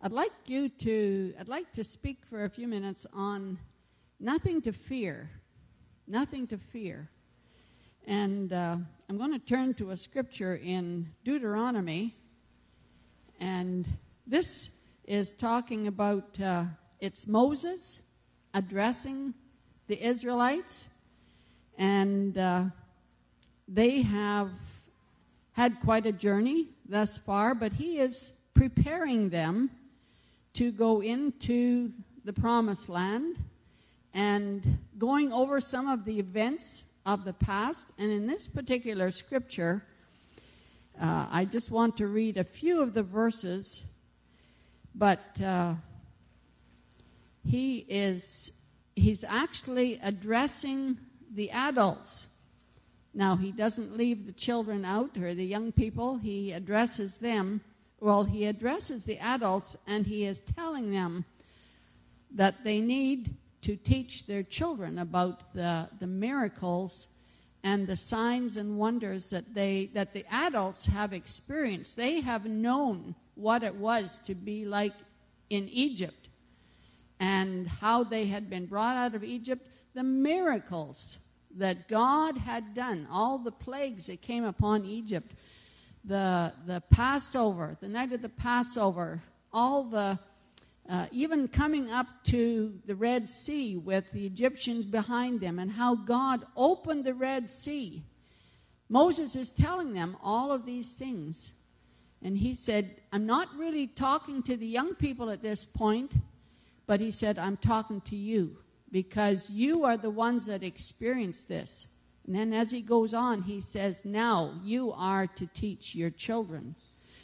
I'd like you to, I'd like to speak for a few minutes on nothing to fear. Nothing to fear. And uh, I'm going to turn to a scripture in Deuteronomy. And this is talking about, uh, it's Moses addressing the Israelites. And uh, they have had quite a journey thus far, but he is preparing them to go into the promised land and going over some of the events of the past. And in this particular scripture, uh, I just want to read a few of the verses, but uh, he is he's actually addressing the adults. Now, he doesn't leave the children out or the young people, he addresses them well, he addresses the adults and he is telling them that they need to teach their children about the, the miracles and the signs and wonders that they that the adults have experienced. They have known what it was to be like in Egypt and how they had been brought out of Egypt, the miracles that God had done, all the plagues that came upon Egypt the, the Passover, the night of the Passover, all the, uh, even coming up to the Red Sea with the Egyptians behind them, and how God opened the Red Sea. Moses is telling them all of these things. And he said, I'm not really talking to the young people at this point, but he said, I'm talking to you because you are the ones that experienced this. And then as he goes on, he says, Now you are to teach your children.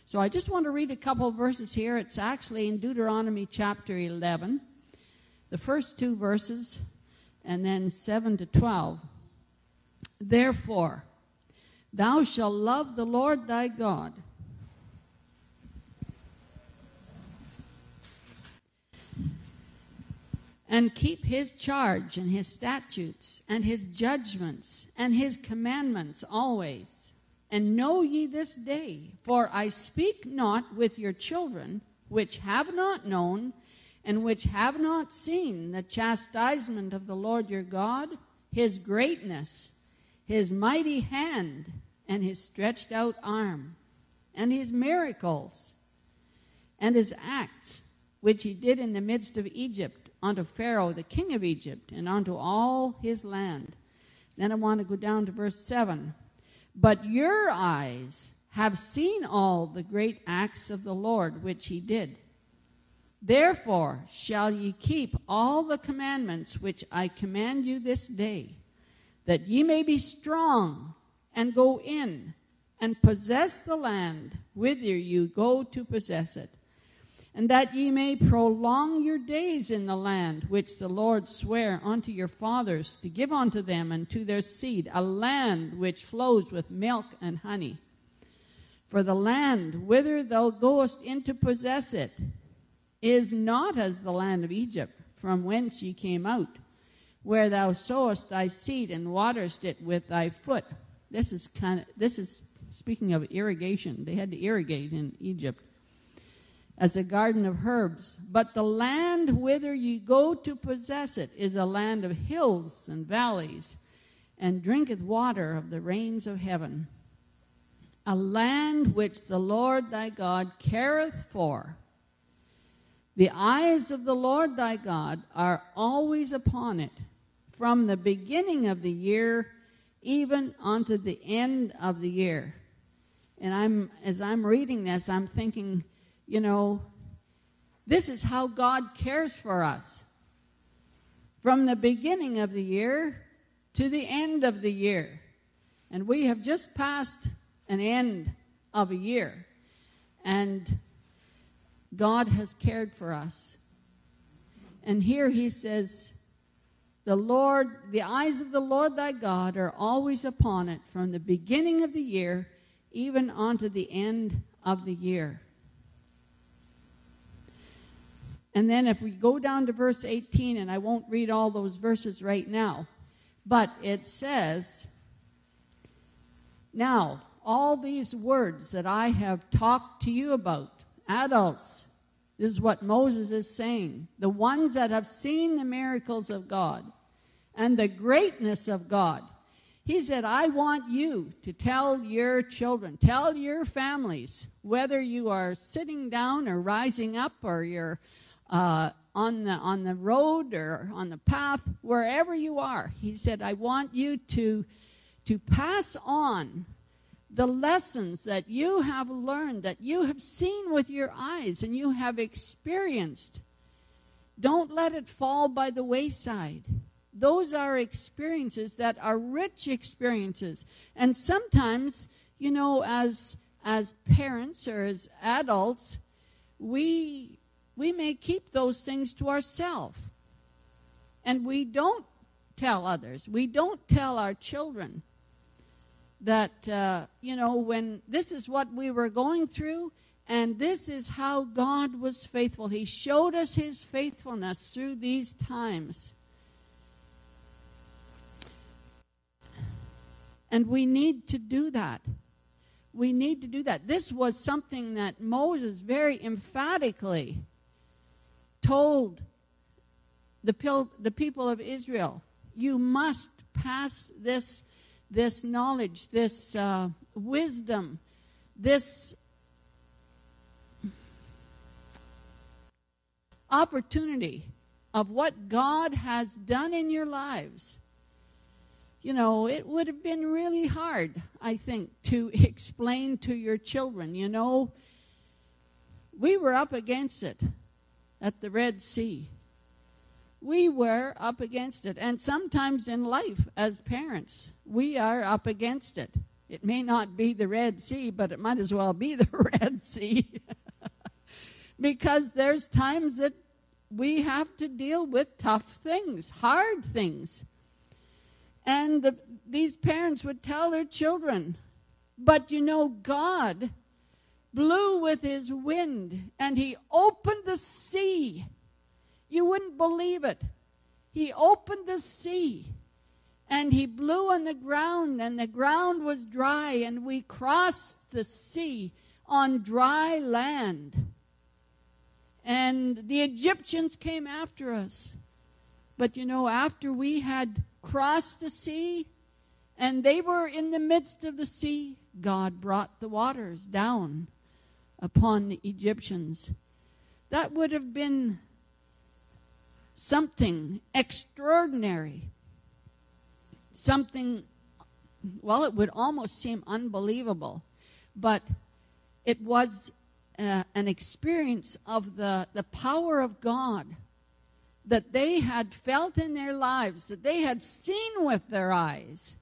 So I just want to read a couple of verses here. It's actually in Deuteronomy chapter 11, the first two verses, and then 7 to 12. Therefore, thou shalt love the Lord thy God and keep his charge and his statutes and his judgments and his commandments always. And know ye this day, for I speak not with your children, which have not known, and which have not seen the chastisement of the Lord your God, his greatness, his mighty hand, and his stretched out arm, and his miracles, and his acts, which he did in the midst of Egypt unto Pharaoh, the king of Egypt, and unto all his land. Then I want to go down to verse 7. But your eyes have seen all the great acts of the Lord which he did. Therefore shall ye keep all the commandments which I command you this day, that ye may be strong and go in and possess the land whither you go to possess it and that ye may prolong your days in the land which the Lord sware unto your fathers to give unto them and to their seed, a land which flows with milk and honey. For the land whither thou goest in to possess it is not as the land of Egypt, from whence ye came out, where thou sowest thy seed and waterest it with thy foot. This is kind of this is speaking of irrigation. They had to irrigate in Egypt as a garden of herbs. But the land whither ye go to possess it is a land of hills and valleys, and drinketh water of the rains of heaven. A land which the Lord thy God careth for. The eyes of the Lord thy God are always upon it, from the beginning of the year even unto the end of the year. And I'm as I'm reading this, I'm thinking, you know, this is how God cares for us. From the beginning of the year to the end of the year. And we have just passed an end of a year. And God has cared for us. And here he says, The Lord, the eyes of the Lord thy God are always upon it from the beginning of the year even unto the end of the year. And then if we go down to verse 18, and I won't read all those verses right now, but it says, Now, all these words that I have talked to you about, adults, This is what Moses is saying. The ones that have seen the miracles of God and the greatness of God. He said, I want you to tell your children, tell your families, whether you are sitting down or rising up or you're uh, on, the, on the road or on the path, wherever you are. He said, I want you to, to pass on the lessons that you have learned, that you have seen with your eyes and you have experienced. Don't let it fall by the wayside. Those are experiences that are rich experiences. And sometimes, you know, as as parents or as adults, we we may keep those things to ourselves. And we don't tell others. We don't tell our children that, uh, you know, when this is what we were going through, and this is how God was faithful. He showed us his faithfulness through these times. And we need to do that. We need to do that. This was something that Moses very emphatically told the, pil- the people of Israel you must pass this this knowledge, this uh, wisdom, this opportunity of what God has done in your lives. You know, it would have been really hard, I think, to explain to your children. You know, we were up against it at the Red Sea we were up against it. And sometimes in life, as parents, we are up against it. It may not be the Red Sea, but it might as well be the Red Sea. because there's times that we have to deal with tough things, hard things. And the, these parents would tell their children, but you know, God blew with his wind and he opened the sea you wouldn't believe it. He opened the sea and he blew on the ground, and the ground was dry, and we crossed the sea on dry land. And the Egyptians came after us. But you know, after we had crossed the sea and they were in the midst of the sea, God brought the waters down upon the Egyptians. That would have been something extraordinary, something, well, it would almost seem unbelievable, but it was uh, an experience of the, the power of God that they had felt in their lives, that they had seen with their eyes.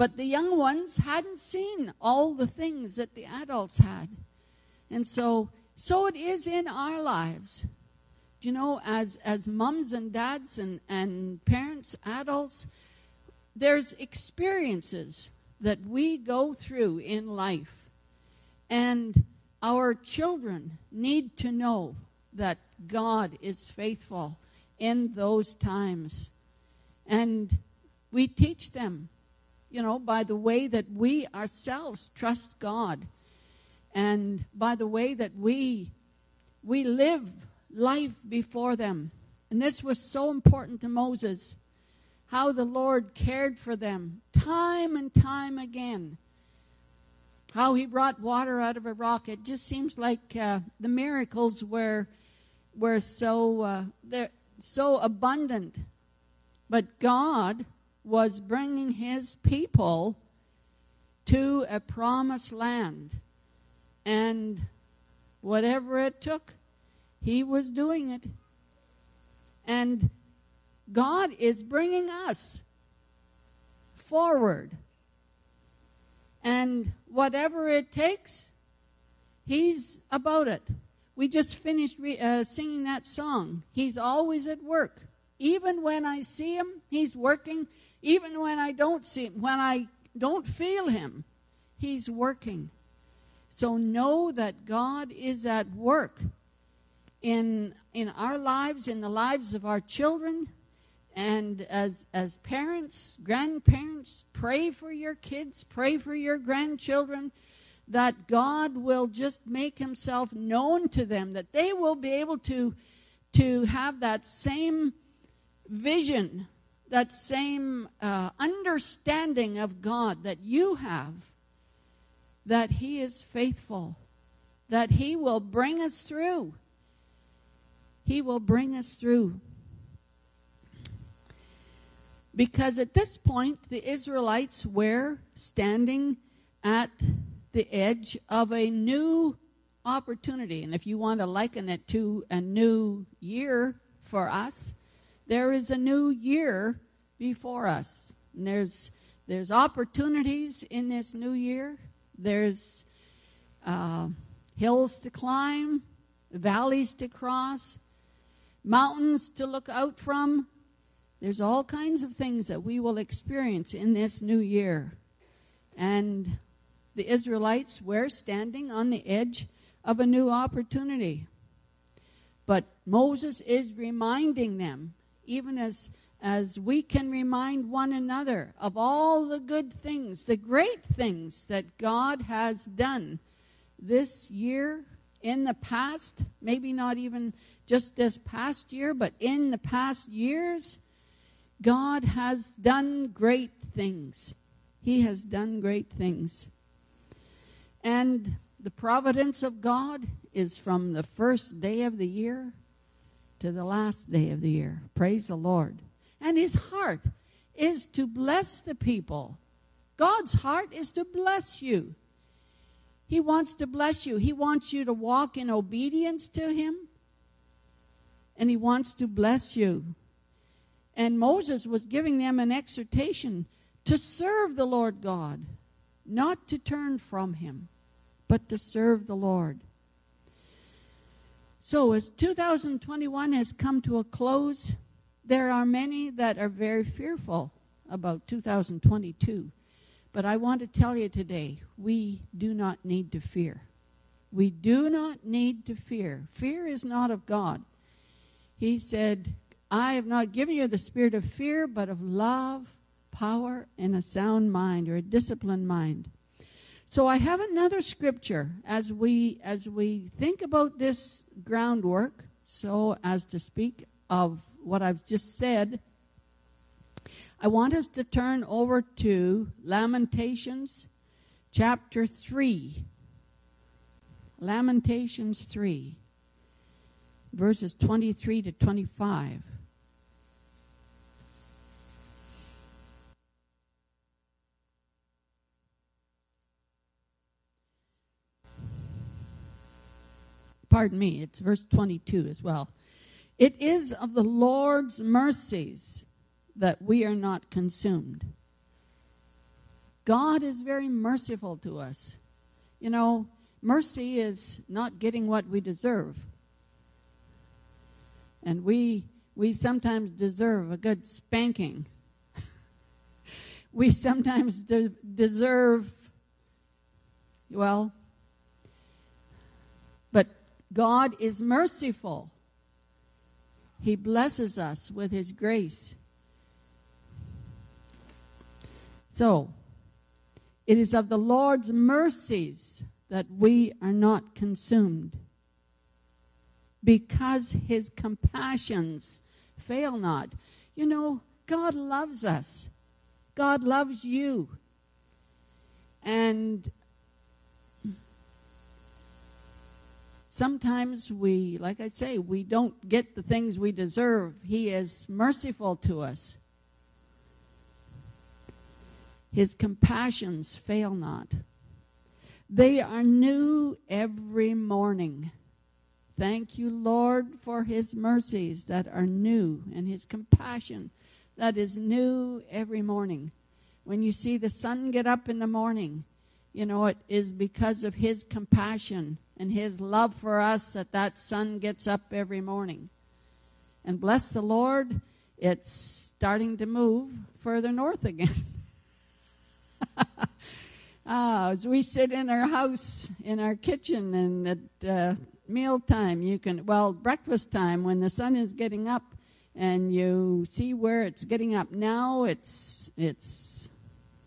But the young ones hadn't seen all the things that the adults had. And so, so it is in our lives you know, as, as mums and dads and, and parents, adults, there's experiences that we go through in life. And our children need to know that God is faithful in those times. And we teach them, you know, by the way that we ourselves trust God and by the way that we we live life before them. And this was so important to Moses how the Lord cared for them time and time again. How he brought water out of a rock. It just seems like uh, the miracles were were so uh, they're so abundant. But God was bringing his people to a promised land. And whatever it took, he was doing it. And God is bringing us forward. And whatever it takes, He's about it. We just finished re- uh, singing that song. He's always at work. Even when I see Him, He's working. Even when I don't see Him, when I don't feel Him, He's working. So know that God is at work in in our lives, in the lives of our children, and as as parents, grandparents, pray for your kids, pray for your grandchildren that God will just make himself known to them, that they will be able to, to have that same vision, that same uh, understanding of God that you have, that He is faithful, that He will bring us through. He will bring us through. Because at this point, the Israelites were standing at the edge of a new opportunity. And if you want to liken it to a new year for us, there is a new year before us. And there's there's opportunities in this new year. There's uh, hills to climb, valleys to cross, mountains to look out from. There's all kinds of things that we will experience in this new year. And the Israelites were standing on the edge of a new opportunity. But Moses is reminding them, even as, as we can remind one another of all the good things, the great things that God has done this year, in the past, maybe not even just this past year, but in the past years, God has done great things. He has done great things. And the providence of God is from the first day of the year to the last day of the year. Praise the Lord. And his heart is to bless the people. God's heart is to bless you. He wants to bless you. He wants you to walk in obedience to him. And he wants to bless you. And Moses was giving them an exhortation to serve the Lord God, not to turn from him, but to serve the Lord. So, as 2021 has come to a close, there are many that are very fearful about 2022. But I want to tell you today, we do not need to fear. We do not need to fear. Fear is not of God. He said, I have not given you the spirit of fear, but of love, power, and a sound mind or a disciplined mind. So I have another scripture as we as we think about this groundwork, so as to speak of what I've just said. I want us to turn over to Lamentations chapter 3. Lamentations 3, verses 23 to 25. Pardon me, it's verse 22 as well. It is of the Lord's mercies that we are not consumed. God is very merciful to us. You know, mercy is not getting what we deserve. And we we sometimes deserve a good spanking. we sometimes de- deserve well, God is merciful. He blesses us with His grace. So, it is of the Lord's mercies that we are not consumed, because His compassions fail not. You know, God loves us, God loves you. And sometimes we, like I say, we don't get the things we deserve. He is merciful to us. His compassions fail not. They are new every morning. Thank you, Lord, for his mercies that are new and his compassion that is new every morning. When you see the sun get up in the morning, you know it is because of his compassion and his love for us that that sun gets up every morning. And bless the Lord, it's starting to move further north again. ah, as we sit in our house, in our kitchen, and at uh, meal time, you can, well, breakfast time, when the sun is getting up, and you see where it's getting up now, it's, it's,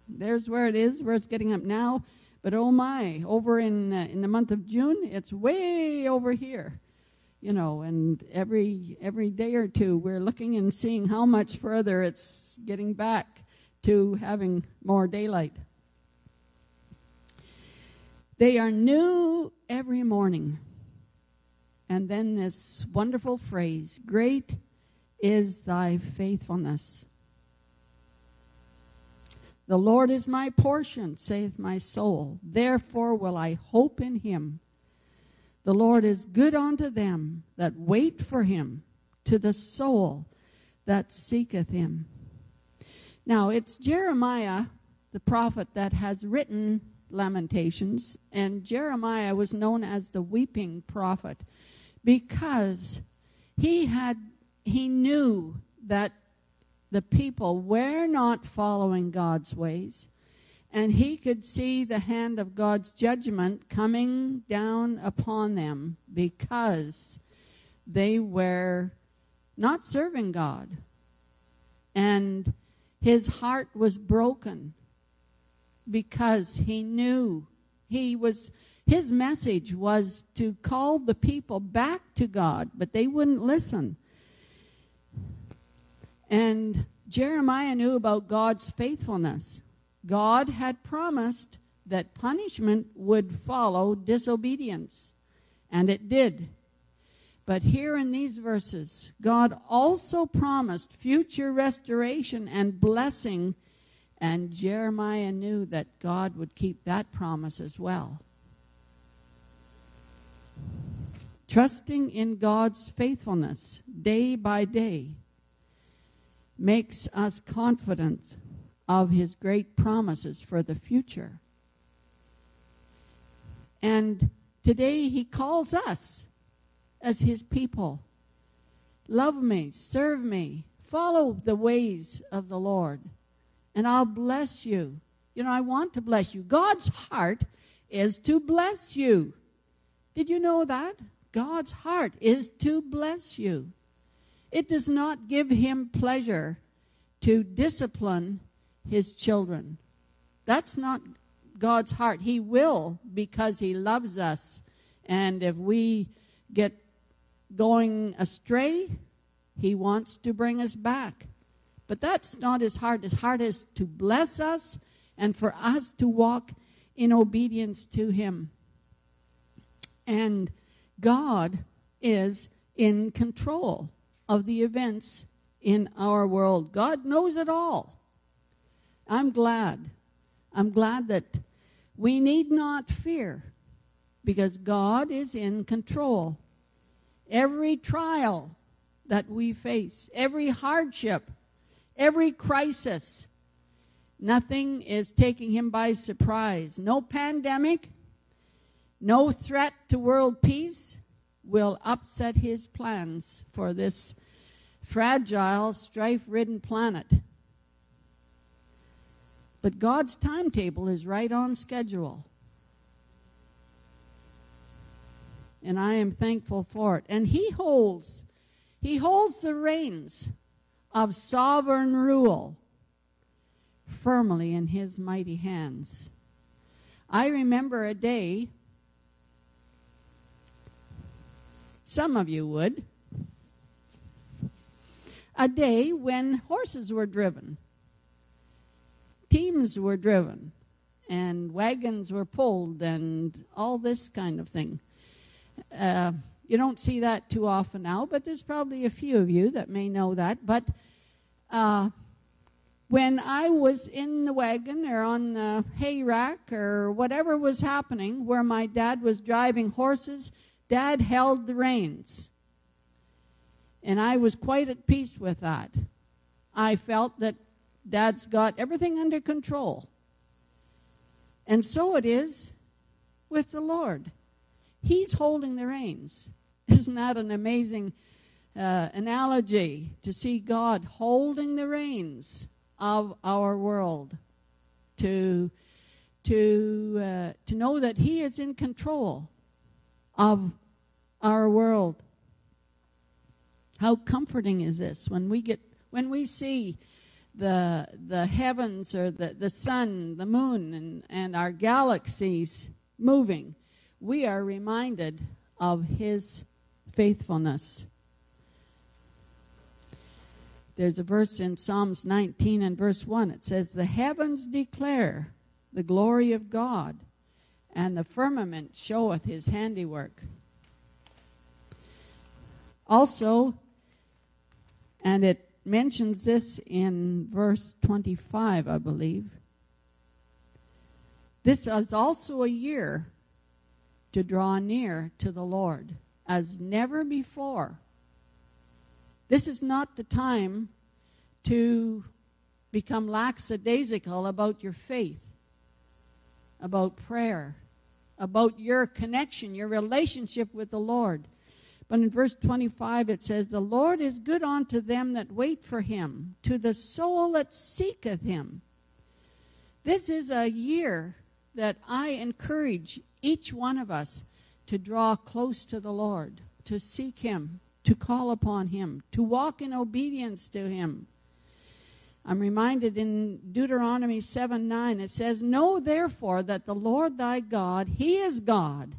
there's where it is, where it's getting up now But oh my, over in uh, in the month of June, it's way over here. You know, and every every day or two we're looking and seeing how much further it's getting back to having more daylight. They are new every morning. And then this wonderful phrase, great is thy faithfulness. The Lord is my portion, saith my soul. Therefore will I hope in him. The Lord is good unto them that wait for him, to the soul that seeketh him. Now, it's Jeremiah, the prophet, that has written Lamentations, and Jeremiah was known as the weeping prophet because he had he knew that the people were not following God's ways. And he could see the hand of God's judgment coming down upon them because they were not serving God. And his heart was broken because he knew he was his message was to call the people back to God, but they wouldn't listen. And Jeremiah knew about God's faithfulness. God had promised that punishment would follow disobedience, and it did. But here in these verses, God also promised future restoration and blessing, and Jeremiah knew that God would keep that promise as well. Trusting in God's faithfulness day by day makes us confident of his great promises for the future. And today he calls us as his people love me, serve me, follow the ways of the Lord, and I'll bless you. You know, I want to bless you. God's heart is to bless you. Did you know that? God's heart is to bless you. It does not give him pleasure to discipline his children. That's not God's heart. He will because he loves us. And if we get going astray, he wants to bring us back. But that's not his heart. His heart is to bless us and for us to walk in obedience to him. And God is in control of the events in our world. God knows it all. I'm glad. I'm glad that we need not fear because God is in control. Every trial that we face, every hardship, every crisis, nothing is taking him by surprise. No pandemic, no threat to world peace will upset his plans for this fragile, strife ridden planet. But God's timetable is right on schedule. And I am thankful for it. And he holds he holds the reins of sovereign rule firmly in his mighty hands. I remember a day Some of you would. A day when horses were driven, teams were driven, and wagons were pulled, and all this kind of thing. Uh, you don't see that too often now, but there's probably a few of you that may know that. But uh, when I was in the wagon or on the hay rack or whatever was happening, where my dad was driving horses, Dad held the reins. And I was quite at peace with that. I felt that Dad's got everything under control. And so it is with the Lord. He's holding the reins. Isn't that an amazing uh, analogy to see God holding the reins of our world? To, to, uh, to know that He is in control of our world. How comforting is this when we get when we see the, the heavens or the, the sun, the moon, and, and our galaxies moving, we are reminded of His faithfulness. There's a verse in Psalms 19 and verse 1. It says, The heavens declare the glory of God, and the firmament showeth his handiwork. Also, and it mentions this in verse 25, I believe. This is also a year to draw near to the Lord as never before. This is not the time to become lackadaisical about your faith, about prayer, about your connection, your relationship with the Lord. But in verse 25 it says, The Lord is good unto them that wait for him, to the soul that seeketh him. This is a year that I encourage each one of us to draw close to the Lord, to seek him, to call upon him, to walk in obedience to him. I'm reminded in Deuteronomy 7 9, it says, Know therefore that the Lord thy God, he is God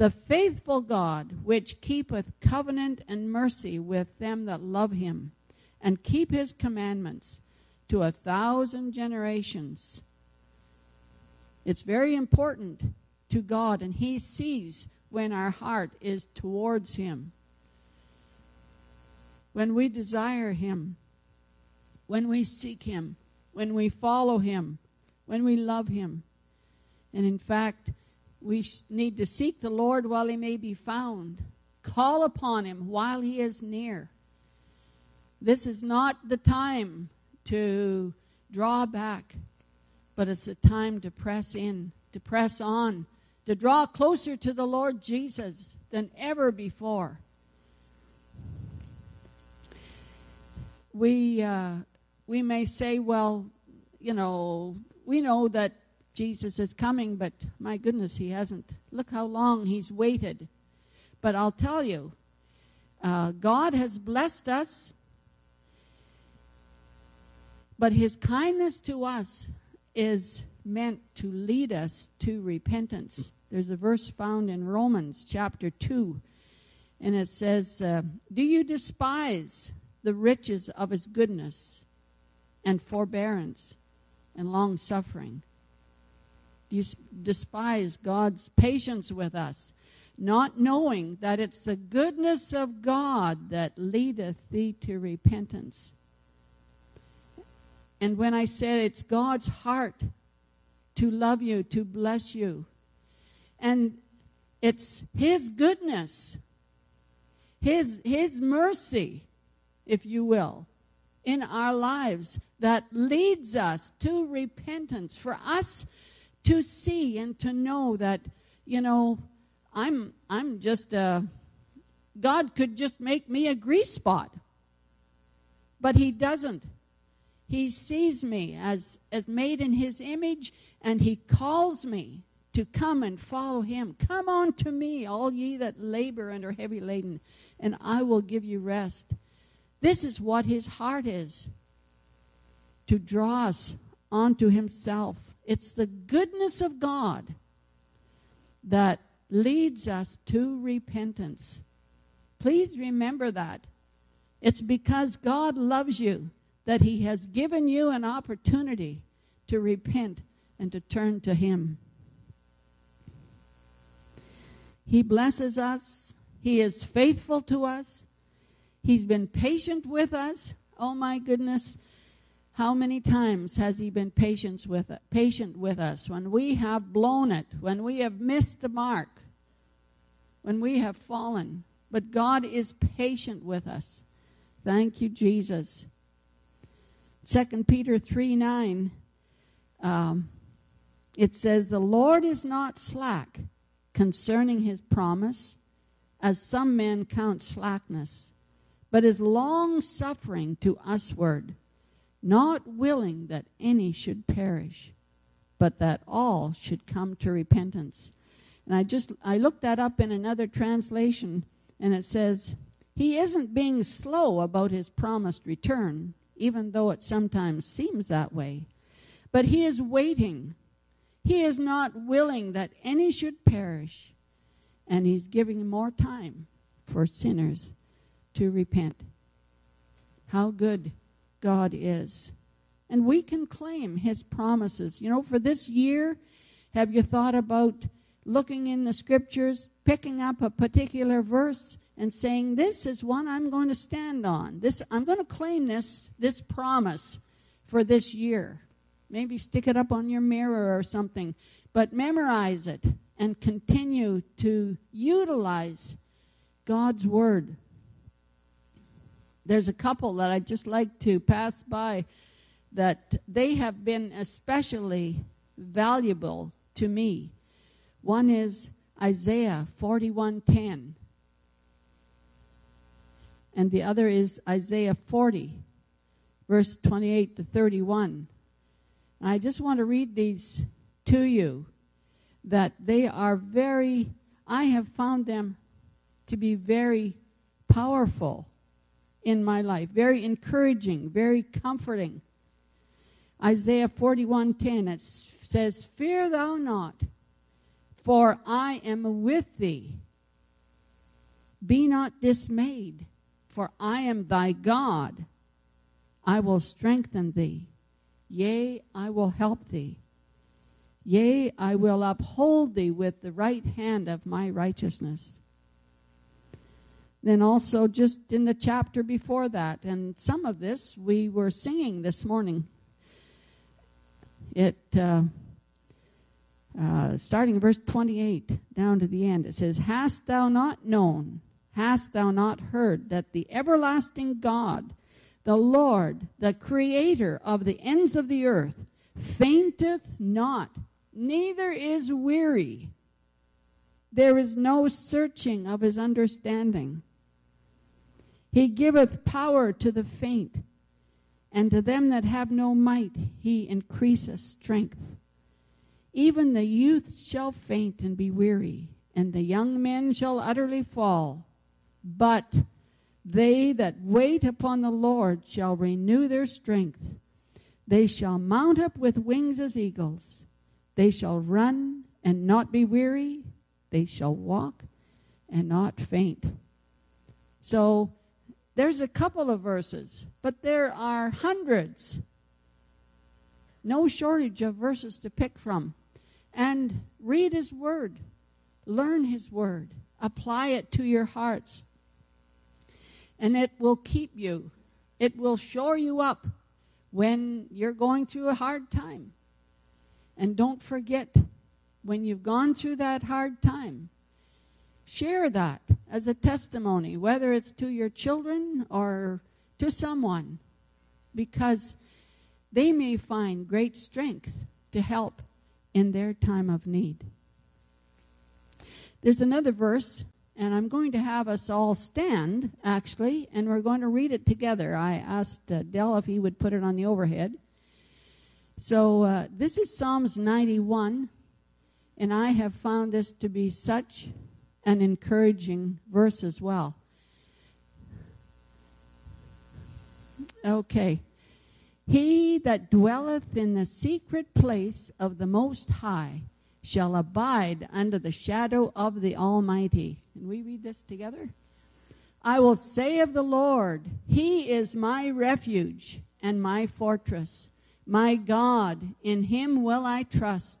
the faithful God, which keepeth covenant and mercy with them that love him, and keep his commandments to a thousand generations. It's very important to God, and he sees when our heart is towards him. When we desire him, when we seek him, when we follow him, when we love him. And in fact, we need to seek the Lord while he may be found. Call upon him while he is near. This is not the time to draw back, but it's a time to press in, to press on, to draw closer to the Lord Jesus than ever before. We, uh, we may say, well, you know, we know that Jesus is coming, but my goodness, he hasn't. Look how long he's waited. But I'll tell you, uh, God has blessed us, but his kindness to us is meant to lead us to repentance. There's a verse found in Romans chapter 2, and it says, uh, Do you despise the riches of his goodness and forbearance and long suffering? You despise God's patience with us, not knowing that it's the goodness of God that leadeth thee to repentance. And when I said it's God's heart to love you, to bless you, and it's His goodness, His, His mercy, if you will, in our lives that leads us to repentance. For us to see and to know that, you know, I'm I'm just a God could just make me a grease spot. But he doesn't. He sees me as, as made in his image, and he calls me to come and follow him. Come on to me, all ye that labor and are heavy laden, and I will give you rest. This is what his heart is to draw us onto himself. It's the goodness of God that leads us to repentance. Please remember that. It's because God loves you that He has given you an opportunity to repent and to turn to Him. He blesses us, He is faithful to us, He's been patient with us. Oh my goodness. How many times has he been patient with, patient with us when we have blown it, when we have missed the mark, when we have fallen? But God is patient with us. Thank you, Jesus. 2 Peter 3 9, um, it says, The Lord is not slack concerning his promise, as some men count slackness, but is long suffering to usward not willing that any should perish, but that all should come to repentance. And I just I looked that up in another translation and it says he isn't being slow about his promised return, even though it sometimes seems that way. But He is waiting. He is not willing that any should perish, and He's giving more time for sinners to repent. How good God is. And we can claim His promises. You know, for this year, have you thought about looking in the scriptures, picking up a particular verse, and saying, This is one I'm going to stand on. This I'm going to claim this, this promise for this year. Maybe stick it up on your mirror or something. But memorize it and continue to utilize God's word. There's a couple that I'd just like to pass by that they have been especially valuable to me. One is Isaiah 41:10 and the other is Isaiah 40 verse 28 to 31. And I just want to read these to you that they are very I have found them to be very powerful in my life, very encouraging, very comforting. Isaiah 41:10 it says, "Fear thou not, for I am with thee. Be not dismayed, for I am thy God. I will strengthen thee. Yea, I will help thee. Yea, I will uphold thee with the right hand of my righteousness. Then also, just in the chapter before that, and some of this we were singing this morning. It. Uh, uh, starting in verse 28 down to the end, it says, Hast thou not known, hast thou not heard that the everlasting God, the Lord, the creator of the ends of the earth, fainteth not, neither is weary. There is no searching of his understanding. He giveth power to the faint, and to them that have no might he increaseth strength. Even the youth shall faint and be weary, and the young men shall utterly fall. But they that wait upon the Lord shall renew their strength. They shall mount up with wings as eagles. They shall run and not be weary. They shall walk and not faint. So there's a couple of verses, but there are hundreds. No shortage of verses to pick from and read His Word, learn His Word, apply it to your hearts. And it will keep you, it will shore you up when you're going through a hard time. And don't forget, when you've gone through that hard time, share that as a testimony, whether it's to your children or to someone, because they may find great strength to help in their time of need. There's another verse, and I'm going to have us all stand, actually, and we're going to read it together. I asked uh, Dell if he would put it on the overhead. So uh, this is Psalms 91, and I have found this to be such an encouraging verse as well. Okay. He that dwelleth in the secret place of the Most High shall abide under the shadow of the Almighty. Can we read this together? I will say of the Lord, He is my refuge and my fortress, my God, in Him will I trust.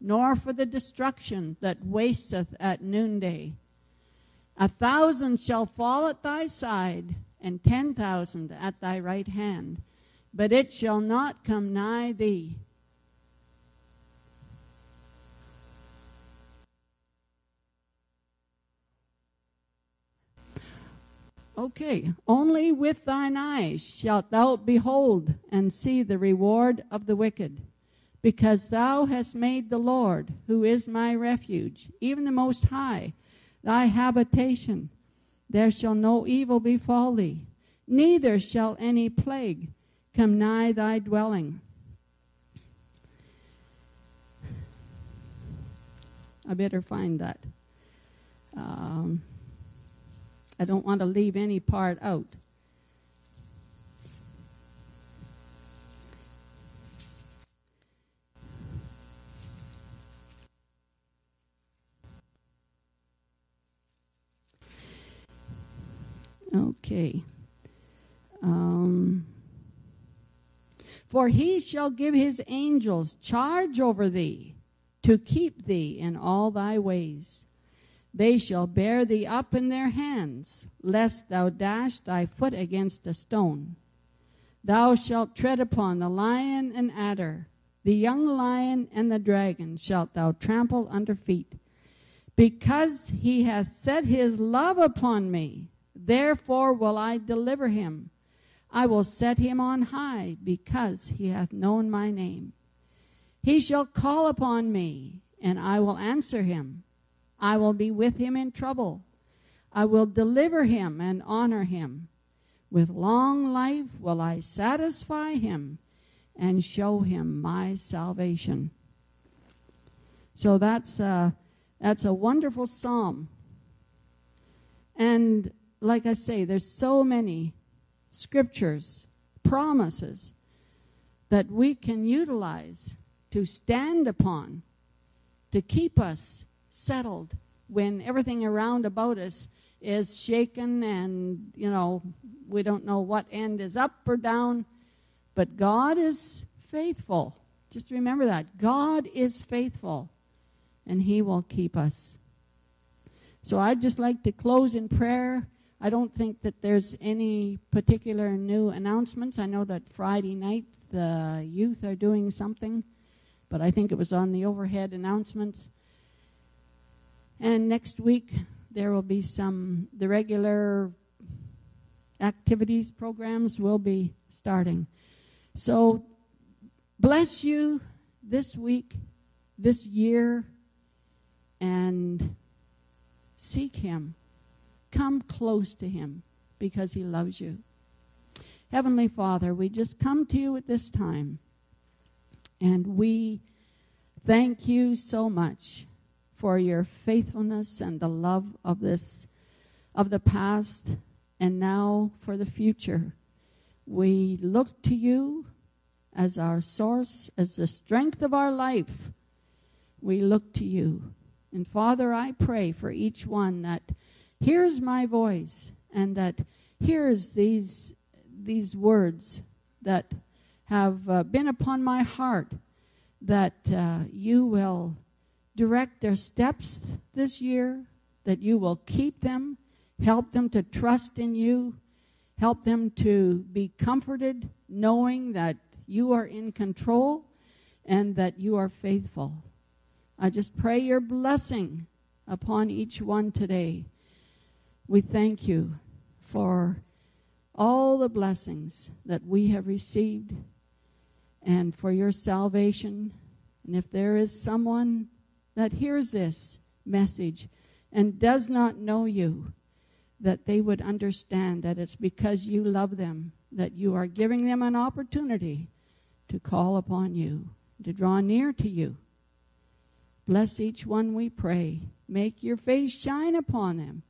nor for the destruction that wasteth at noonday. A thousand shall fall at thy side, and ten thousand at thy right hand but it shall not come nigh thee. Okay, only with thine eyes shalt thou behold and see the reward of the wicked, because thou hast made the Lord, who is my refuge, even the Most High, thy habitation. There shall no evil befall thee, neither shall any plague come nigh thy dwelling. I better find that. Um, I don't want to leave any part out. Okay. Um, for he shall give his angels charge over thee to keep thee in all thy ways. They shall bear thee up in their hands, lest thou dash thy foot against a stone. Thou shalt tread upon the lion and adder, the young lion and the dragon shalt thou trample under feet. Because he hath set his love upon me, therefore will I deliver him. I will set him on high, because he hath known my name. He shall call upon me, and I will answer him. I will be with him in trouble. I will deliver him and honor him. With long life will I satisfy him and show him my salvation. So that's a, that's a wonderful psalm. And like I say, there's so many scriptures, promises that we can utilize to stand upon to keep us settled when everything around about us is shaken and, you know, we don't know what end is up or down. But God is faithful. Just remember that. God is faithful and He will keep us. So I'd just like to close in prayer. I don't think that there's any particular new announcements. I know that Friday night the youth are doing something, but I think it was on the overhead announcements. And next week, there will be some, the regular activities programs will be starting. So, bless you this week, this year, and seek Him. Come close to Him because He loves you. Heavenly Father, we just come to you at this time, and we thank you so much for your faithfulness and the love of this of the past and now for the future. We look to you as our source, as the strength of our life. We look to you. And Father, I pray for each one that hears my voice and that hears these these words that have uh, been upon my heart that uh, you will direct their steps this year, that you will keep them, help them to trust in you, help them to be comforted knowing that you are in control and that you are faithful. I just pray your blessing upon each one today. We thank you for all the blessings that we have received and for your salvation. And if there is someone that hears this message and does not know you, that they would understand that it's because you love them, that you are giving them an opportunity to call upon you, to draw near to you. Bless each one, we pray. Make your face shine upon them.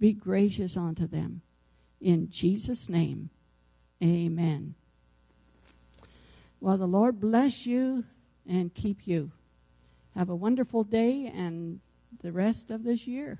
Be gracious unto them. In Jesus' name, amen. Well, the Lord bless you and keep you. Have a wonderful day and the rest of this year.